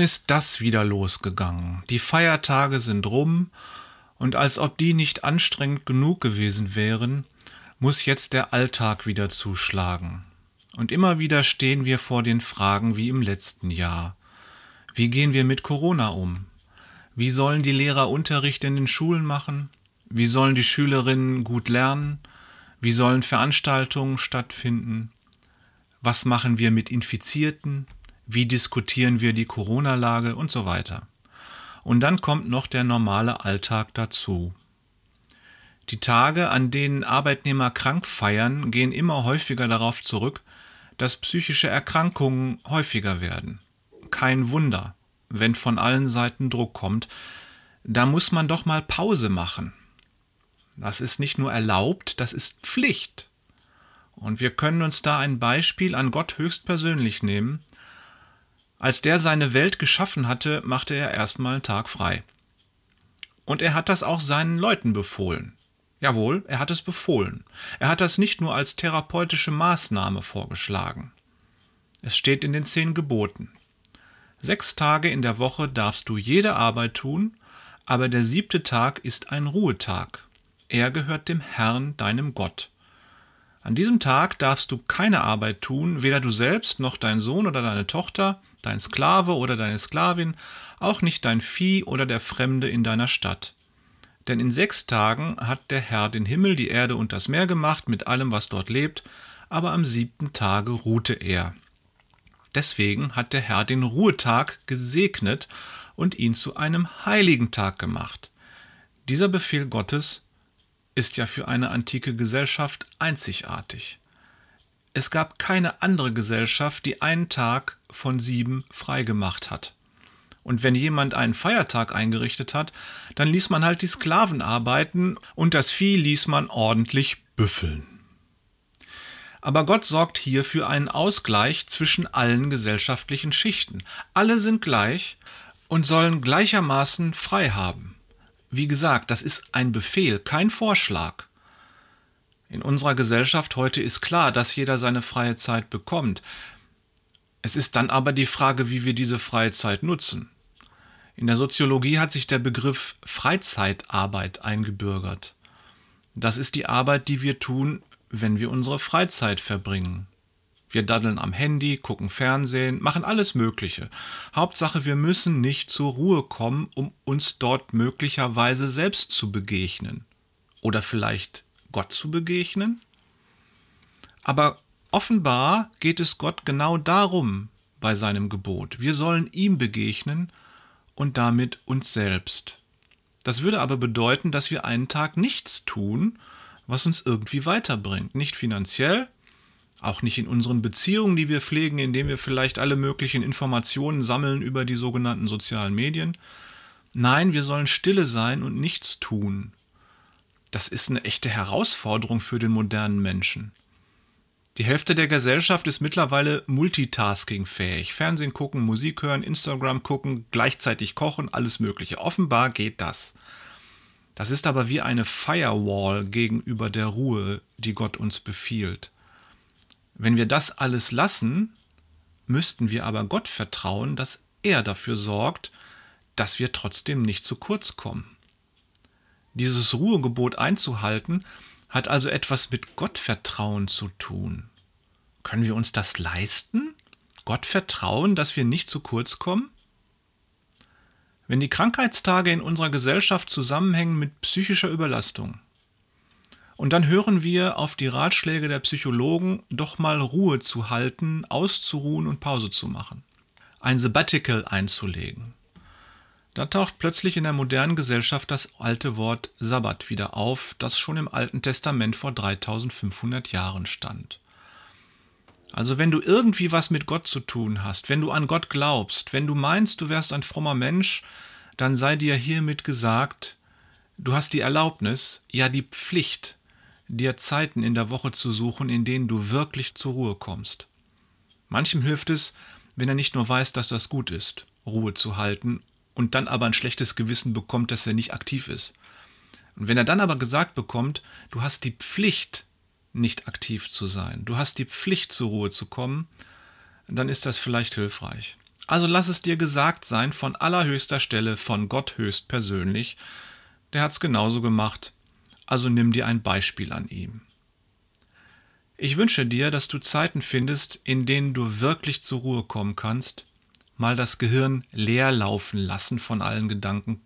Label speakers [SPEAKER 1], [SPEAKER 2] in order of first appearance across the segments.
[SPEAKER 1] Nun ist das wieder losgegangen. Die Feiertage sind rum, und als ob die nicht anstrengend genug gewesen wären, muss jetzt der Alltag wieder zuschlagen. Und immer wieder stehen wir vor den Fragen wie im letzten Jahr. Wie gehen wir mit Corona um? Wie sollen die Lehrer Unterricht in den Schulen machen? Wie sollen die Schülerinnen gut lernen? Wie sollen Veranstaltungen stattfinden? Was machen wir mit Infizierten? Wie diskutieren wir die Corona-Lage und so weiter? Und dann kommt noch der normale Alltag dazu. Die Tage, an denen Arbeitnehmer krank feiern, gehen immer häufiger darauf zurück, dass psychische Erkrankungen häufiger werden. Kein Wunder, wenn von allen Seiten Druck kommt, da muss man doch mal Pause machen. Das ist nicht nur erlaubt, das ist Pflicht. Und wir können uns da ein Beispiel an Gott höchstpersönlich nehmen. Als der seine Welt geschaffen hatte, machte er erstmal einen Tag frei. Und er hat das auch seinen Leuten befohlen. Jawohl, er hat es befohlen. Er hat das nicht nur als therapeutische Maßnahme vorgeschlagen. Es steht in den zehn Geboten. Sechs Tage in der Woche darfst du jede Arbeit tun, aber der siebte Tag ist ein Ruhetag. Er gehört dem Herrn, deinem Gott. An diesem Tag darfst du keine Arbeit tun, weder du selbst noch dein Sohn oder deine Tochter, dein Sklave oder deine Sklavin, auch nicht dein Vieh oder der Fremde in deiner Stadt. Denn in sechs Tagen hat der Herr den Himmel, die Erde und das Meer gemacht mit allem, was dort lebt, aber am siebten Tage ruhte er. Deswegen hat der Herr den Ruhetag gesegnet und ihn zu einem heiligen Tag gemacht. Dieser Befehl Gottes ist ja für eine antike Gesellschaft einzigartig. Es gab keine andere Gesellschaft, die einen Tag von sieben freigemacht hat. Und wenn jemand einen Feiertag eingerichtet hat, dann ließ man halt die Sklaven arbeiten und das Vieh ließ man ordentlich büffeln. Aber Gott sorgt hier für einen Ausgleich zwischen allen gesellschaftlichen Schichten. Alle sind gleich und sollen gleichermaßen frei haben. Wie gesagt, das ist ein Befehl, kein Vorschlag. In unserer Gesellschaft heute ist klar, dass jeder seine freie Zeit bekommt. Es ist dann aber die Frage, wie wir diese freie Zeit nutzen. In der Soziologie hat sich der Begriff Freizeitarbeit eingebürgert. Das ist die Arbeit, die wir tun, wenn wir unsere Freizeit verbringen. Wir daddeln am Handy, gucken Fernsehen, machen alles Mögliche. Hauptsache, wir müssen nicht zur Ruhe kommen, um uns dort möglicherweise selbst zu begegnen. Oder vielleicht Gott zu begegnen? Aber offenbar geht es Gott genau darum bei seinem Gebot. Wir sollen ihm begegnen und damit uns selbst. Das würde aber bedeuten, dass wir einen Tag nichts tun, was uns irgendwie weiterbringt. Nicht finanziell, auch nicht in unseren Beziehungen, die wir pflegen, indem wir vielleicht alle möglichen Informationen sammeln über die sogenannten sozialen Medien. Nein, wir sollen stille sein und nichts tun. Das ist eine echte Herausforderung für den modernen Menschen. Die Hälfte der Gesellschaft ist mittlerweile multitaskingfähig. Fernsehen gucken, Musik hören, Instagram gucken, gleichzeitig kochen, alles Mögliche. Offenbar geht das. Das ist aber wie eine Firewall gegenüber der Ruhe, die Gott uns befiehlt. Wenn wir das alles lassen, müssten wir aber Gott vertrauen, dass er dafür sorgt, dass wir trotzdem nicht zu kurz kommen. Dieses Ruhegebot einzuhalten, hat also etwas mit Gottvertrauen zu tun. Können wir uns das leisten? Gott vertrauen, dass wir nicht zu kurz kommen? wenn die Krankheitstage in unserer Gesellschaft zusammenhängen mit psychischer Überlastung. Und dann hören wir auf die Ratschläge der Psychologen, doch mal Ruhe zu halten, auszuruhen und Pause zu machen. Ein Sabbatical einzulegen. Da taucht plötzlich in der modernen Gesellschaft das alte Wort Sabbat wieder auf, das schon im Alten Testament vor 3500 Jahren stand. Also wenn du irgendwie was mit Gott zu tun hast, wenn du an Gott glaubst, wenn du meinst, du wärst ein frommer Mensch, dann sei dir hiermit gesagt, du hast die Erlaubnis, ja die Pflicht, dir Zeiten in der Woche zu suchen, in denen du wirklich zur Ruhe kommst. Manchem hilft es, wenn er nicht nur weiß, dass das gut ist, Ruhe zu halten, und dann aber ein schlechtes Gewissen bekommt, dass er nicht aktiv ist. Und wenn er dann aber gesagt bekommt, du hast die Pflicht, nicht aktiv zu sein. Du hast die Pflicht, zur Ruhe zu kommen, dann ist das vielleicht hilfreich. Also lass es dir gesagt sein von allerhöchster Stelle, von Gott höchst persönlich. Der hat's genauso gemacht. Also nimm dir ein Beispiel an ihm. Ich wünsche dir, dass du Zeiten findest, in denen du wirklich zur Ruhe kommen kannst, mal das Gehirn leer laufen lassen von allen Gedanken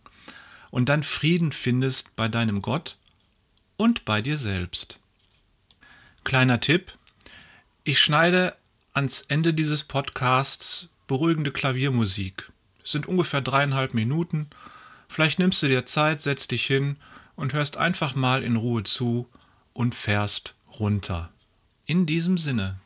[SPEAKER 1] und dann Frieden findest bei deinem Gott und bei dir selbst. Kleiner Tipp. Ich schneide ans Ende dieses Podcasts beruhigende Klaviermusik. Es sind ungefähr dreieinhalb Minuten. Vielleicht nimmst du dir Zeit, setzt dich hin und hörst einfach mal in Ruhe zu und fährst runter. In diesem Sinne.